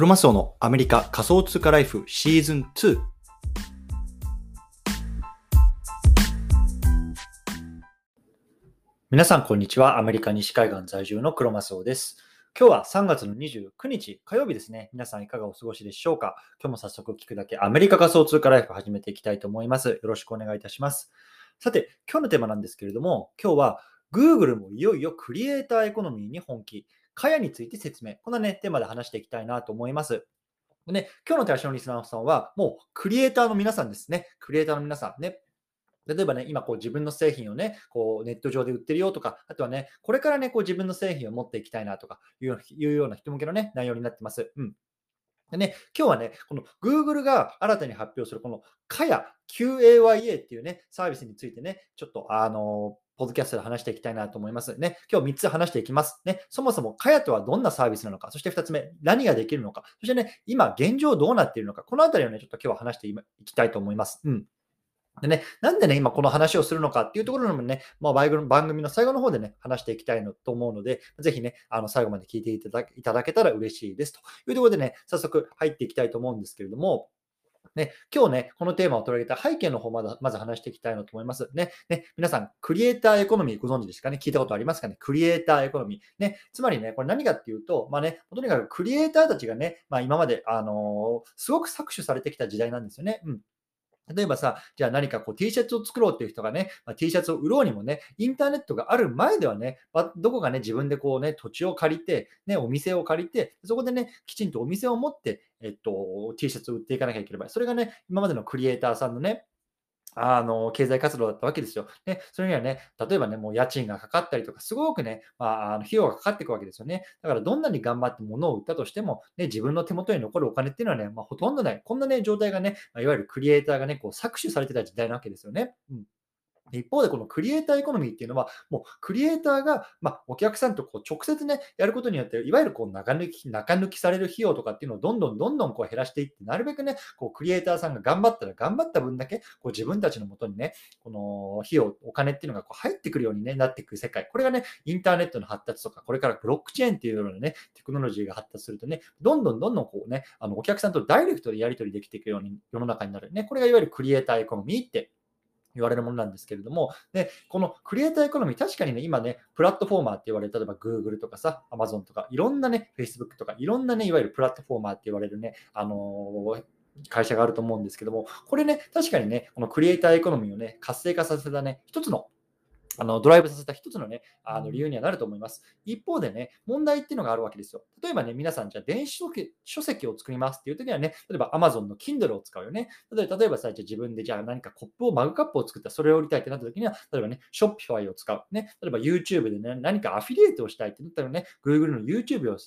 クロマスオのアメリカ仮想通貨ライフシーズン2。皆さん、こんにちは。アメリカ西海岸在住のクロマスオです。今日は3月の29日火曜日ですね。皆さんいかがお過ごしでしょうか？今日も早速聞くだけアメリカ仮想通貨ライフ始めていきたいと思います。よろしくお願いいたします。さて、今日のテーマなんですけれども、今日は Google もいよいよクリエイターエコノミーに本気。かやについて説明。こんなね、テーマで話していきたいなと思います。ね、今日の対象のリスナーさんは、もうクリエイターの皆さんですね。クリエイターの皆さんね。例えばね、今こう自分の製品をね、こうネット上で売ってるよとか、あとはね、これからね、こう自分の製品を持っていきたいなとかいういうような人向けのね、内容になってます。うん。でね、今日はね、この Google が新たに発表するこの Kaya、QAYA っていうね、サービスについてね、ちょっとあのーポッドキャストで話していきたいなと思います。ね、今日3つ話していきます。ね、そもそもカヤとはどんなサービスなのか、そして2つ目、何ができるのか、そしてね、今現状どうなっているのか、このあたりをね、ちょっと今日は話していきたいと思います。うん。でね、なんでね、今この話をするのかっていうところもね、まあ、番組の最後の方でね、話していきたいのと思うので、ぜひね、あの最後まで聞いていただけたら嬉しいですというところでね、早速入っていきたいと思うんですけれども、ね、今日ね、このテーマを取り上げた背景の方まだまず話していきたいなと思います。ね、ね、皆さん、クリエイターエコノミーご存知ですかね？聞いたことありますかね？クリエイターエコノミー。ね、つまりね、これ何かっていうと、まあね、とにかくクリエイターたちがね、まあ今まで、あのー、すごく搾取されてきた時代なんですよね。うん。例えばさ、じゃあ何かこう T シャツを作ろうっていう人がね、まあ、T シャツを売ろうにもね、インターネットがある前ではね、ま、どこかね、自分でこうね、土地を借りて、ね、お店を借りて、そこでね、きちんとお店を持って、えっと、T シャツを売っていかなきゃいけない。それがね、今までのクリエイターさんのね、あの、経済活動だったわけですよ。ね、それにはね、例えばね、もう家賃がかかったりとか、すごくね、まあ、あの費用がかかっていくわけですよね。だからどんなに頑張って物を売ったとしても、ね、自分の手元に残るお金っていうのはね、まあ、ほとんどない。こんなね、状態がね、ま、いわゆるクリエイターがね、こう搾取されてた時代なわけですよね。うん一方で、このクリエイターエコノミーっていうのは、もうクリエイターが、まあ、お客さんとこう直接ね、やることによって、いわゆるこう中抜き、中抜きされる費用とかっていうのをどんどんどんどんこう減らしていって、なるべくね、こうクリエイターさんが頑張ったら頑張った分だけ、こう自分たちのもとにね、この費用、お金っていうのがこう入ってくるように、ね、なっていく世界。これがね、インターネットの発達とか、これからブロックチェーンっていうようなね、テクノロジーが発達するとね、どんどんどんどんこうね、あのお客さんとダイレクトでやり取りできていくように世の中になる。ね、これがいわゆるクリエイターエコノミーって言われるものなんですけれども、で、このクリエイターエコノミー、確かにね、今ね、プラットフォーマーって言われる、例えば Google とかさ、Amazon とか、いろんなね、Facebook とか、いろんなね、いわゆるプラットフォーマーって言われるね、あのー会社があると思うんですけども、これね、確かにね、このクリエイターエコノミーをね、活性化させたね、一つのあのドライブさせた一つのね、あの理由にはなると思います。一方でね、問題っていうのがあるわけですよ。例えばね、皆さん、じゃあ電子書籍を作りますっていう時はね、例えば Amazon の Kindle を使うよね。例えば例えばさ、じゃあ自分でじゃあ何かコップを、マグカップを作ったらそれを売りたいってなった時には、例えばね、Shopify を使う。ね、例えば YouTube でね、何かアフィリエイトをしたいってなったらね、Google の YouTube を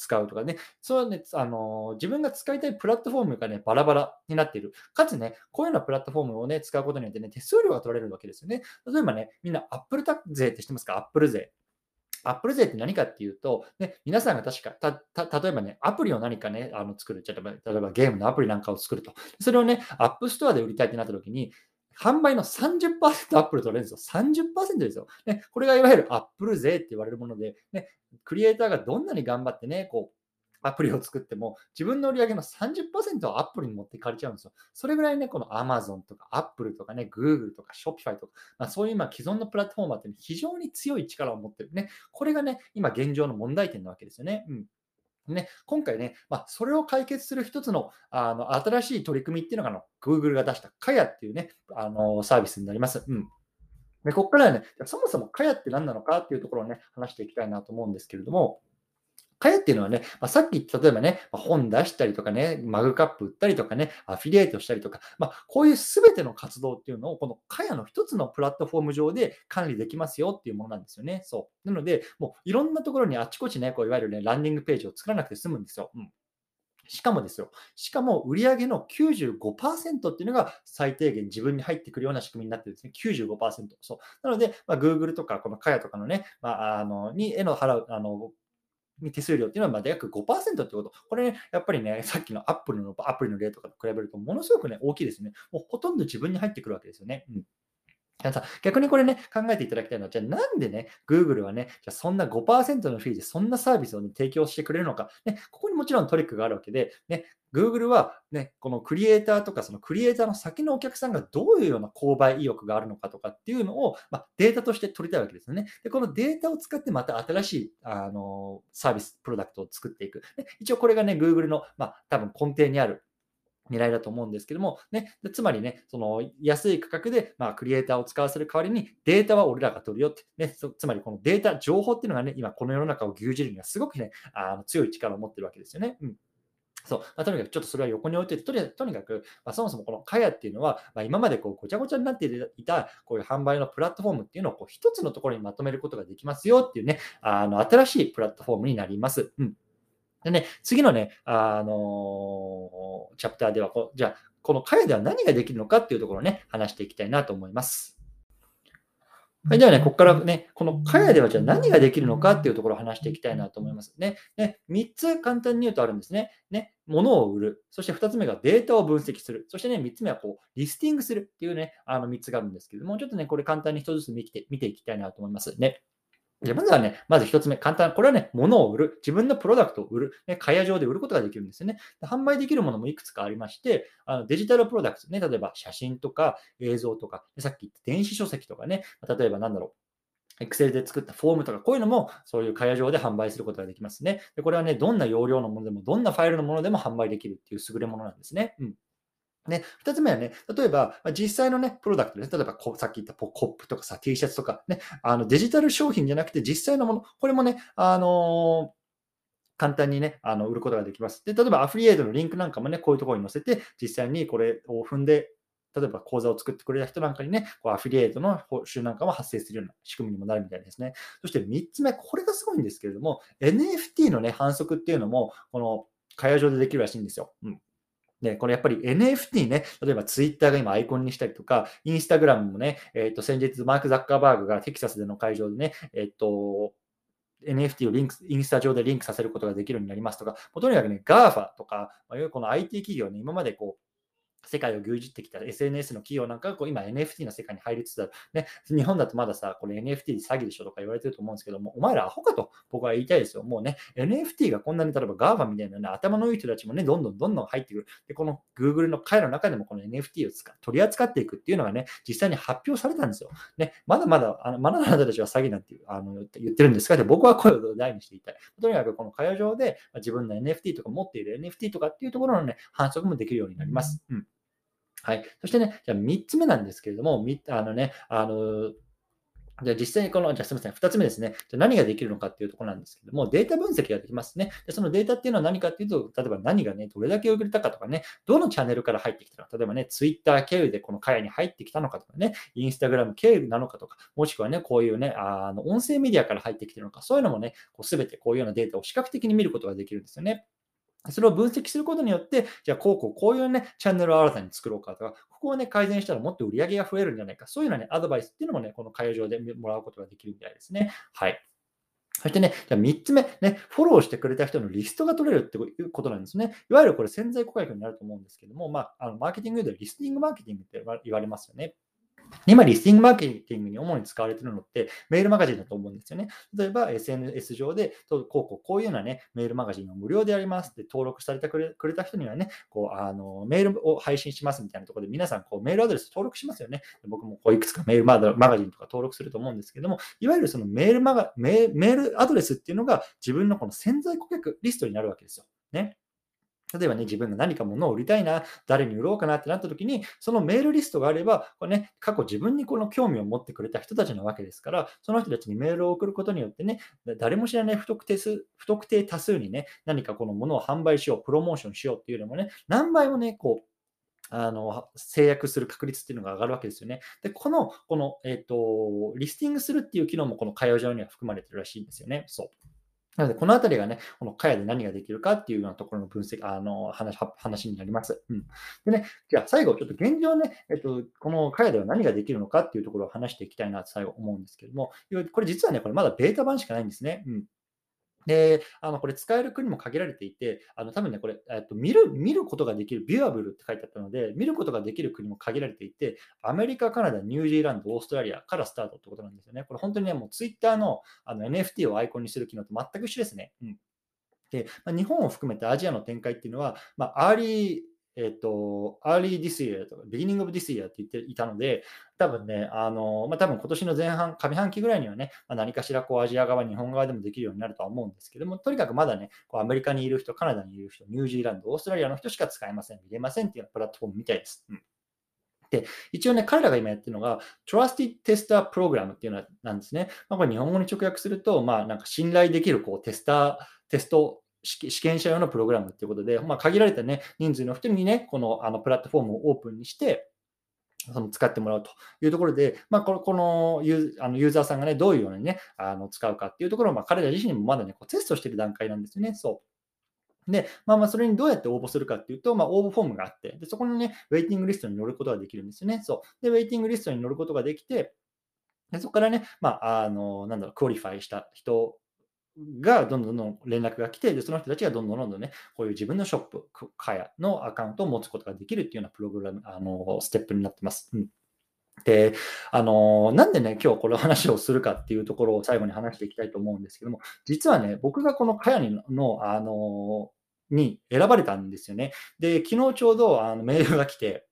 使うとかね、そうね、あの自分が使いたいプラットフォームがね、バラバラになっている。かつね、こういうようなプラットフォームをね、使うことによってね、手数料が取られるわけですよね。例えばね、みんな Apple 税って知ってますか ?Apple 税。アップル税って何かっていうと、ね、皆さんが確か、た、例えばね、アプリを何かね、あの作る。例えば、例えばゲームのアプリなんかを作ると。それをね、アップストアで売りたいってなった時に、販売の30%アップル取れるんですよ。30%ですよ。ね、これがいわゆるアップル税って言われるもので、ね、クリエイターがどんなに頑張ってね、こう、アプリを作っても、自分の売り上げの30%をアップルに持ってかれちゃうんですよ。それぐらいね、この Amazon とか Apple とかね、Google とか Shopify とか、まあ、そういう今既存のプラットフォーマーって、非常に強い力を持ってるね。これがね、今現状の問題点なわけですよね。うんね、今回ね、まあ、それを解決する一つのあの新しい取り組みっていうのがの Google が出した Kaya っていうね、あのサービスになります。うんでここからはね、そもそも Kaya って何なのかっていうところをね、話していきたいなと思うんですけれども、かやっていうのはね、まあ、さっき例えばね、本出したりとかね、マグカップ売ったりとかね、アフィリエイトしたりとか、まあ、こういうすべての活動っていうのを、このかやの一つのプラットフォーム上で管理できますよっていうものなんですよね。そう。なので、もういろんなところにあちこちね、こういわゆるね、ランディングページを作らなくて済むんですよ。うんしかもですよ、しかも売上の95%っていうのが最低限自分に入ってくるような仕組みになってるんですね。95%。そう。なので、まあ、Google とか、この Kaya とかのね、まあ、あの、に、への払う、あの、手数料っていうのはまあ約5%ってこと。これね、やっぱりね、さっきのアップルのアプリの例とかと比べると、ものすごくね、大きいですね。もうほとんど自分に入ってくるわけですよね。うんさ逆にこれね、考えていただきたいのは、じゃあなんでね、Google はね、じゃそんな5%のフィーでそんなサービスを、ね、提供してくれるのか、ね、ここにもちろんトリックがあるわけで、ね、Google は、ね、このクリエイターとか、そのクリエイターの先のお客さんがどういうような購買意欲があるのかとかっていうのを、まあ、データとして取りたいわけですよね。で、このデータを使ってまた新しいあのサービス、プロダクトを作っていく。ね、一応これがね、Google の、まあ、多分根底にある狙いだと思うんですけども、ね、つまりね、その安い価格で、まあ、クリエイターを使わせる代わりにデータは俺らが取るよって、ね、つまりこのデータ、情報っていうのがね、今この世の中を牛耳るにはすごくね、あの強い力を持ってるわけですよね。うんそう。まあ、とにかくちょっとそれは横に置いてとりとにかく、まあ、そもそもこのカヤっていうのは、まあ、今までこうごちゃごちゃになっていたこういう販売のプラットフォームっていうのをこう一つのところにまとめることができますよっていうね、あの新しいプラットフォームになります。うん。でね、次のね、あのー、チャプターではこ、じゃあ、この彼では何ができるのかっていうところをね、話していきたいなと思います。はい、ではね、ここからね、このカヤではじゃあ何ができるのかっていうところを話していきたいなと思いますね。ね3つ簡単に言うとあるんですね。ね、物を売る。そして2つ目がデータを分析する。そしてね、3つ目はこう、リスティングするっていうね、あの3つがあるんですけども、ちょっとね、これ簡単に1つずつ見て見ていきたいなと思いますね。じゃまずはね、まず一つ目、簡単。これはね、物を売る。自分のプロダクトを売る。ね、会社上で売ることができるんですよね。販売できるものもいくつかありまして、あのデジタルプロダクトね、例えば写真とか映像とか、さっき言った電子書籍とかね、例えばなんだろう。Excel で作ったフォームとか、こういうのも、そういう会社上で販売することができますね。でこれはね、どんな容量のものでも、どんなファイルのものでも販売できるっていう優れものなんですね。うんね、2つ目はね、例えば、実際のね、プロダクトです。例えばこ、さっき言ったコップとかさ、T シャツとか、ね、あのデジタル商品じゃなくて実際のもの、これもね、あのー簡単にね、あの売ることができます。で、例えばアフリエイトのリンクなんかもね、こういうところに載せて、実際にこれを踏んで、例えば講座を作ってくれた人なんかにね、こうアフィリエイトの報酬なんかも発生するような仕組みにもなるみたいですね。そして3つ目、これがすごいんですけれども、NFT のね、反則っていうのも、この会話上でできるらしいんですよ。うんね、これやっぱり NFT ね、例えば Twitter が今アイコンにしたりとか、Instagram もね、えっ、ー、と、先日マーク・ザッカーバーグがテキサスでの会場でね、えっ、ー、と、NFT をリンク、インスタ上でリンクさせることができるようになりますとか、とにかくね、GAFA とか、この IT 企業ね、今までこう、世界を牛耳ってきた SNS の企業なんかがこう今 NFT の世界に入りつつある。ね、日本だとまださ、これ NFT 詐欺でしょとか言われてると思うんですけども、お前らアホかと僕は言いたいですよ。もうね、NFT がこんなに例えば GAFA みたいな、ね、頭のいい人たちもね、どんどんどんどん入ってくる。で、この Google の会の中でもこの NFT を取り扱っていくっていうのがね、実際に発表されたんですよ。ね、まだまだ、あのまだあなたたちは詐欺なんてあの言ってるんですかって僕は声を大にしていたい。とにかくこの会話上で自分の NFT とか持っている NFT とかっていうところのね、反則もできるようになります。うんはい。そしてね、じゃあ3つ目なんですけれども、あのね、あの、じゃ実際にこの、じゃあすみません、2つ目ですね。じゃ何ができるのかっていうところなんですけども、データ分析ができますね。でそのデータっていうのは何かっていうと、例えば何がね、どれだけ遅れたかとかね、どのチャンネルから入ってきたのか、例えばね、Twitter 経由でこの会に入ってきたのかとかね、Instagram 経由なのかとか、もしくはね、こういうね、あの音声メディアから入ってきてるのか、そういうのもね、すべてこういうようなデータを視覚的に見ることができるんですよね。それを分析することによって、じゃあ、こうこう、こういうね、チャンネルを新たに作ろうかとか、ここをね、改善したらもっと売り上げが増えるんじゃないか、そういうようなね、アドバイスっていうのもね、この会場でもらうことができるみたいですね。はい。そしてね、じゃあ3つ目、ね、フォローしてくれた人のリストが取れるっていうことなんですね。いわゆるこれ潜在顧客になると思うんですけども、まあ、あのマーケティングでリスティングマーケティングって言われますよね。今、リスティングマーケティングに主に使われているのって、メールマガジンだと思うんですよね。例えば、SNS 上で、こうこうこういうようなね、メールマガジンを無料でやりますって登録されてくれた人にはね、こうあのメールを配信しますみたいなところで、皆さんこうメールアドレス登録しますよね。僕もこういくつかメールマガジンとか登録すると思うんですけども、いわゆるそのメールマガメールアドレスっていうのが自分のこの潜在顧客リストになるわけですよ。ね。例えばね、自分が何か物を売りたいな、誰に売ろうかなってなった時に、そのメールリストがあれば、これね、過去自分にこの興味を持ってくれた人たちなわけですから、その人たちにメールを送ることによってね、誰も知らない不特定数不特定多数にね、何かこの物を販売しよう、プロモーションしようっていうのもね、何倍もね、こう、あの制約する確率っていうのが上がるわけですよね。で、この、この、えっ、ー、と、リスティングするっていう機能もこの会話上には含まれてるらしいんですよね。そう。なので、このあたりがね、このカヤで何ができるかっていうようなところの分析、あの話話になります。うん。でね、じゃあ最後、ちょっと現状ね、えっと、このカヤでは何ができるのかっていうところを話していきたいなと最後思うんですけども、これ実はね、これまだベータ版しかないんですね。うん。で、あのこれ使える国も限られていて、あの多分ね、これ、えっと見る、見ることができる、 viewable って書いてあったので、見ることができる国も限られていて、アメリカ、カナダ、ニュージーランド、オーストラリアからスタートってことなんですよね。これ本当にね、もうツイッターのあの NFT をアイコンにする機能と全く一緒ですね。うんで、まあ、日本を含めてアジアの展開っていうのは、まあ、 early えっ、と、early this year とか、beginning of this year って言っていたので、多分ね、あの、まあ、多分今年の前半、上半期ぐらいにはね、まあ、何かしらこうアジア側、日本側でもできるようになるとは思うんですけども、とにかくまだね、こうアメリカにいる人、カナダにいる人、ニュージーランド、オーストラリアの人しか使えません、見れませんっていうプラットフォームみたいです。うんで、一応ね、彼らが今やってるのが、Trusted Tester Program っていうのなんですね。まあ、これ日本語に直訳すると、まあ、なんか信頼できるこうテスター、テスト試験者用のプログラムっていうことで、まあ、限られた、ね、人数の人にね、このあのプラットフォームをオープンにして、その使ってもらうというところで、まあ、このこのユーあのユーザーさんがね、どういうようにね、あの使うかっていうところを、まあ、彼ら自身もまだね、こうテストしている段階なんですよね。そう。で、まあ、まあそれにどうやって応募するかっていうと、まあ、応募フォームがあって、でそこにね、ウェイティングリストに乗ることができるんですよね。そう。で、ウェイティングリストに乗ることができて、でそこからね、まあ、あの、なんだろう、 qualify した人がどんどんどん連絡が来て、でその人たちがどんどんどんどんね、こういう自分のショップ、カヤのアカウントを持つことができるっていうようなプログラム、あのステップになってます。うんで、あのなんでね、今日この話をするかっていうところを最後に話していきたいと思うんですけども、実はね、僕がこのカヤにの、あのに選ばれたんですよね。で、昨日ちょうどあのメールが来て、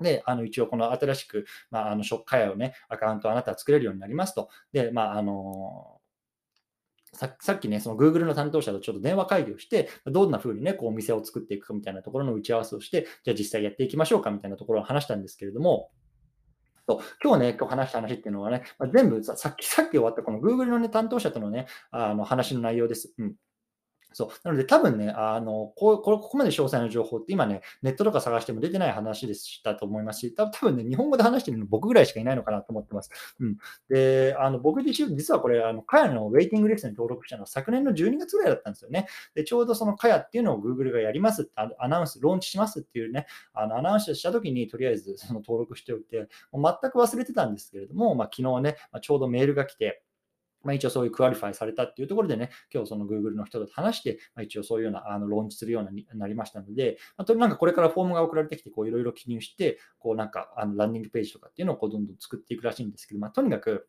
で、あの一応この新しく、まあ、あのショッカヤをね、アカウントあなたは作れるようになりますと。で、まあ、あのささっきね、その Google の担当者とちょっと電話会議をして、どんな風にね、こうお店を作っていくかみたいなところの打ち合わせをして、じゃあ実際やっていきましょうかみたいなところを話したんですけれども、そう今日ね、今日話した話っていうのはね、まあ、全部さっき、さっき終わったこの Google のね、担当者とのね、あの話の内容です。うん。そう。なので、多分ね、あのここここまで詳細な情報って今ね、ネットとか探しても出てない話でしたと思いますし、多分ね、日本語で話してるの僕ぐらいしかいないのかなと思ってます。うん。で、あの僕自身、実はこれ、あの、 Qayaのウェイティングリストに登録したのは昨年の12月ぐらいだったんですよね。で、ちょうどその Qayaっていうのを Google がやりますってアナウンス、ローンチしますっていうね、あのアナウンスした時にとりあえずその登録しておいて、もう全く忘れてたんですけれども、まあ、昨日ね、まあ、ちょうどメールが来て、まあ、一応そういう qualify されたっていうところでね、今日その Google の人と話して、まあ、一応そういうようなあのローンチするようになりましたので、まあ、となんかこれからフォームが送られてきて、こういろいろ記入して、こうなんかあのランディングページとかっていうのをこうどんどん作っていくらしいんですけど、まあ、とにかく、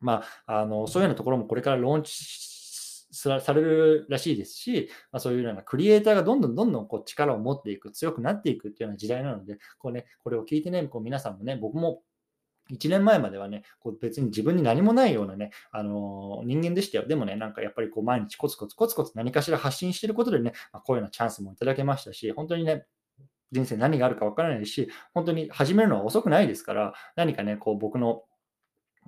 まあ、あのそういうようなところもこれからローンチされるらしいですし、まあ、そういうようなクリエイターがどんどんどんどんこう力を持っていく、強くなっていくっていうような時代なので、こうね、これを聞いてね、こう皆さんもね、僕も1年前まではね、こう別に自分に何もないようなね、あのー、人間でしたよ。でもね、なんかやっぱりこう毎日コツコツコツコツ何かしら発信してることでね、まあ、こういうようなチャンスもいただけましたし、本当にね、人生何があるか分からないし、本当に始めるのは遅くないですから、何かね、こう僕の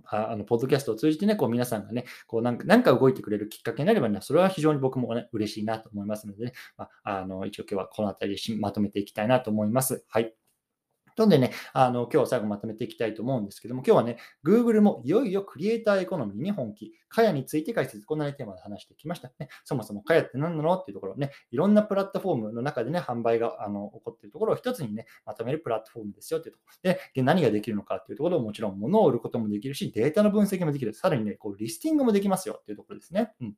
ああのポッドキャストを通じてね、こう皆さんがね、こうなんかなんか動いてくれるきっかけになればね、それは非常に僕もね、嬉しいなと思いますのでね、まあ、あの一応今日はこの辺りでまとめていきたいなと思います。はい。とんでね、あの今日最後まとめていきたいと思うんですけども、今日はね、Google もいよいよクリエイターエコノミーに本気、かやについて解説、こんな、テーマで話してきましたね。そもそもかやって何なのっていうところをね、いろんなプラットフォームの中でね、販売があの起こっているところを一つにね、まとめるプラットフォームですよっていうところで、何ができるのかっていうところをもちろん物を売ることもできるし、データの分析もできる。さらにね、こうリスティングもできますよっていうところですね。うん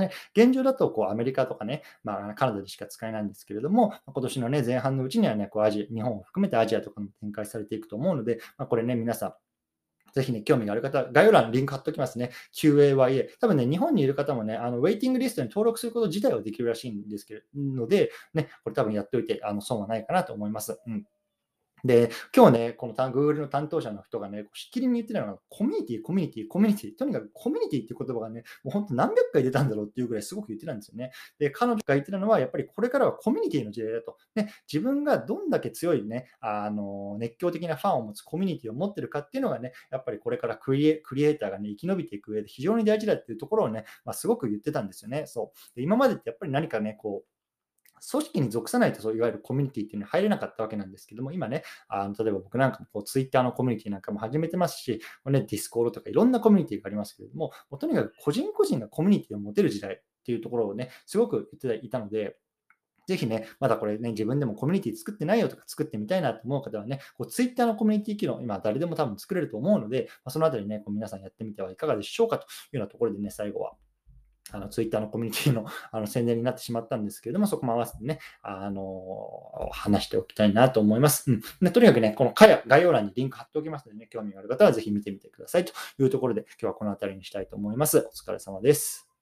ね、現状だとこうアメリカとかね、まあ、カナダでしか使えないんですけれども、今年の、ね、前半のうちには、ね、こうアジア日本を含めてアジアとかも展開されていくと思うので、まあ、これね、皆さん、ぜひね、興味がある方、概要欄にリンク貼っておきますね。QAYA。多分ね、日本にいる方もね、あのウェイティングリストに登録すること自体はできるらしいんですけど、ので、ね、これ多分やっておいて、あの損はないかなと思います。うんで、今日ね、この Google の担当者の人がね、しっきりに言ってたのが、コミュニティ、コミュニティ、コミュニティ、とにかくコミュニティっていう言葉がね、もう本当何百回出たんだろうっていうぐらいすごく言ってたんですよね。で、彼女が言ってたのは、やっぱりこれからはコミュニティの時代だと。ね、自分がどんだけ強いね、あの、熱狂的なファンを持つコミュニティを持ってるかっていうのがね、やっぱりこれからクリエクリエイターがね、生き延びていく上で非常に大事だっていうところをね、まあ、すごく言ってたんですよね。そう。で今までってやっぱり何かね、こう、組織に属さないと、そういわゆるコミュニティっていうのに入れなかったわけなんですけども、今ね、あの例えば僕なんかもこう Twitter のコミュニティなんかも始めてますし、ね、Discord とかいろんなコミュニティがありますけれども、もとにかく個人個人がコミュニティを持てる時代っていうところをね、すごく言っていたので、ぜひね、まだこれね、自分でもコミュニティ作ってないよとか作ってみたいなと思う方はね、こう Twitter のコミュニティ機能、今誰でも多分作れると思うので、まあ、そのあたりね、こう皆さんやってみてはいかがでしょうかというようなところでね、最後はあの、ツイッターのコミュニティの あの宣伝になってしまったんですけれども、そこも合わせてね、あの話しておきたいなと思います。うん。でとにかくね、この概要欄にリンク貼っておきますのでね、興味がある方はぜひ見てみてくださいというところで、今日はこの辺りにしたいと思います。お疲れ様です。